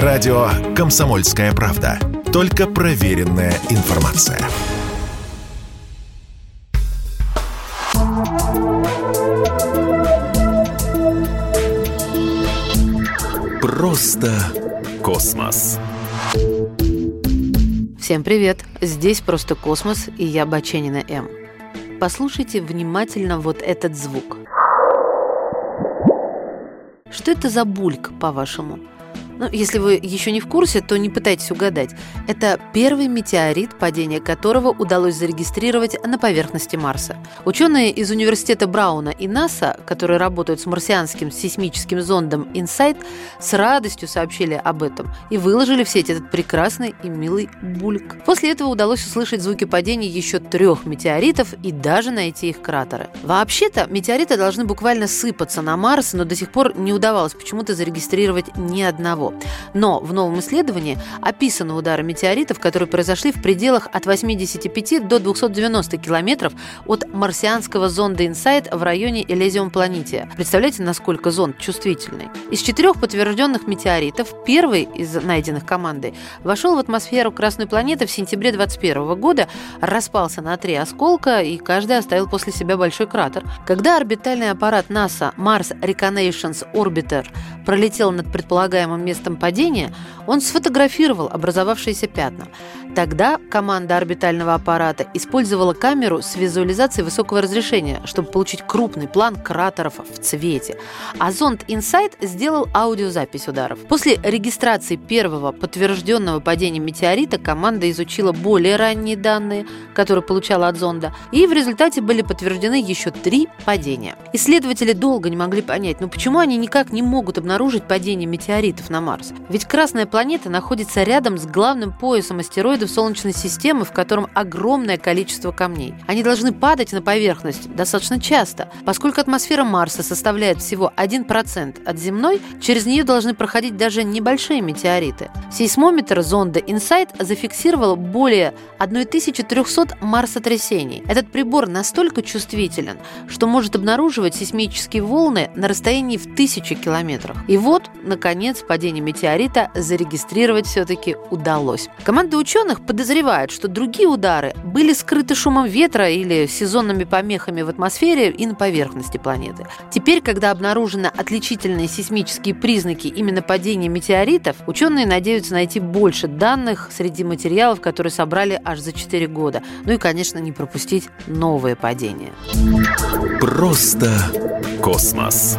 Радио «Комсомольская правда». Только проверенная информация. Просто космос. Всем привет! Здесь «Просто космос» и я, Баченина М. Послушайте внимательно вот этот звук. Что это за бульк, по-вашему? Ну, если вы еще не в курсе, то не пытайтесь угадать. Это первый метеорит, падение которого удалось зарегистрировать на поверхности Марса. Ученые из университета Брауна и НАСА, которые работают с марсианским сейсмическим зондом InSight, с радостью сообщили об этом и выложили в сеть этот прекрасный и милый бульк. После этого удалось услышать звуки падения еще трех метеоритов и даже найти их кратеры. Вообще-то метеориты должны буквально сыпаться на Марс, но до сих пор не удавалось почему-то зарегистрировать ни одного. Но в новом исследовании описаны удары метеоритов, которые произошли в пределах от 85 до 290 километров от марсианского зонда InSight в районе Элезиум Планетия. Представляете, насколько зонд чувствительный? Из четырех подтвержденных метеоритов первый из найденных командой вошел в атмосферу Красной планеты в сентябре 2021 года, распался на три осколка и каждый оставил после себя большой кратер. Когда орбитальный аппарат НАСА Mars Reconnaissance Orbiter пролетел над предполагаемым местом местом падения, он сфотографировал образовавшиеся пятна. Тогда команда орбитального аппарата использовала камеру с визуализацией высокого разрешения, чтобы получить крупный план кратеров в цвете. А зонд InSight сделал аудиозапись ударов. После регистрации первого подтвержденного падения метеорита команда изучила более ранние данные, которые получала от зонда, и в результате были подтверждены еще три падения. Исследователи долго не могли понять, ну почему они никак не могут обнаружить падение метеоритов на Марс? Ведь Красная планета находится рядом с главным поясом астероидов Солнечной системы, в котором огромное количество камней. Они должны падать на поверхность достаточно часто. Поскольку атмосфера Марса составляет всего 1% от земной, через нее должны проходить даже небольшие метеориты. Сейсмометр зонда InSight зафиксировал более 1300 марсотрясений. Этот прибор настолько чувствителен, что может обнаруживать сейсмические волны на расстоянии в тысячи километров. И вот, наконец, падение метеорита зарегистрировать все-таки удалось. Команда ученых подозревают, что другие удары были скрыты шумом ветра или сезонными помехами в атмосфере и на поверхности планеты. Теперь, когда обнаружены отличительные сейсмические признаки именно падения метеоритов, ученые надеются найти больше данных среди материалов, которые собрали аж за 4 года. Ну и, конечно, не пропустить новые падения. Просто космос.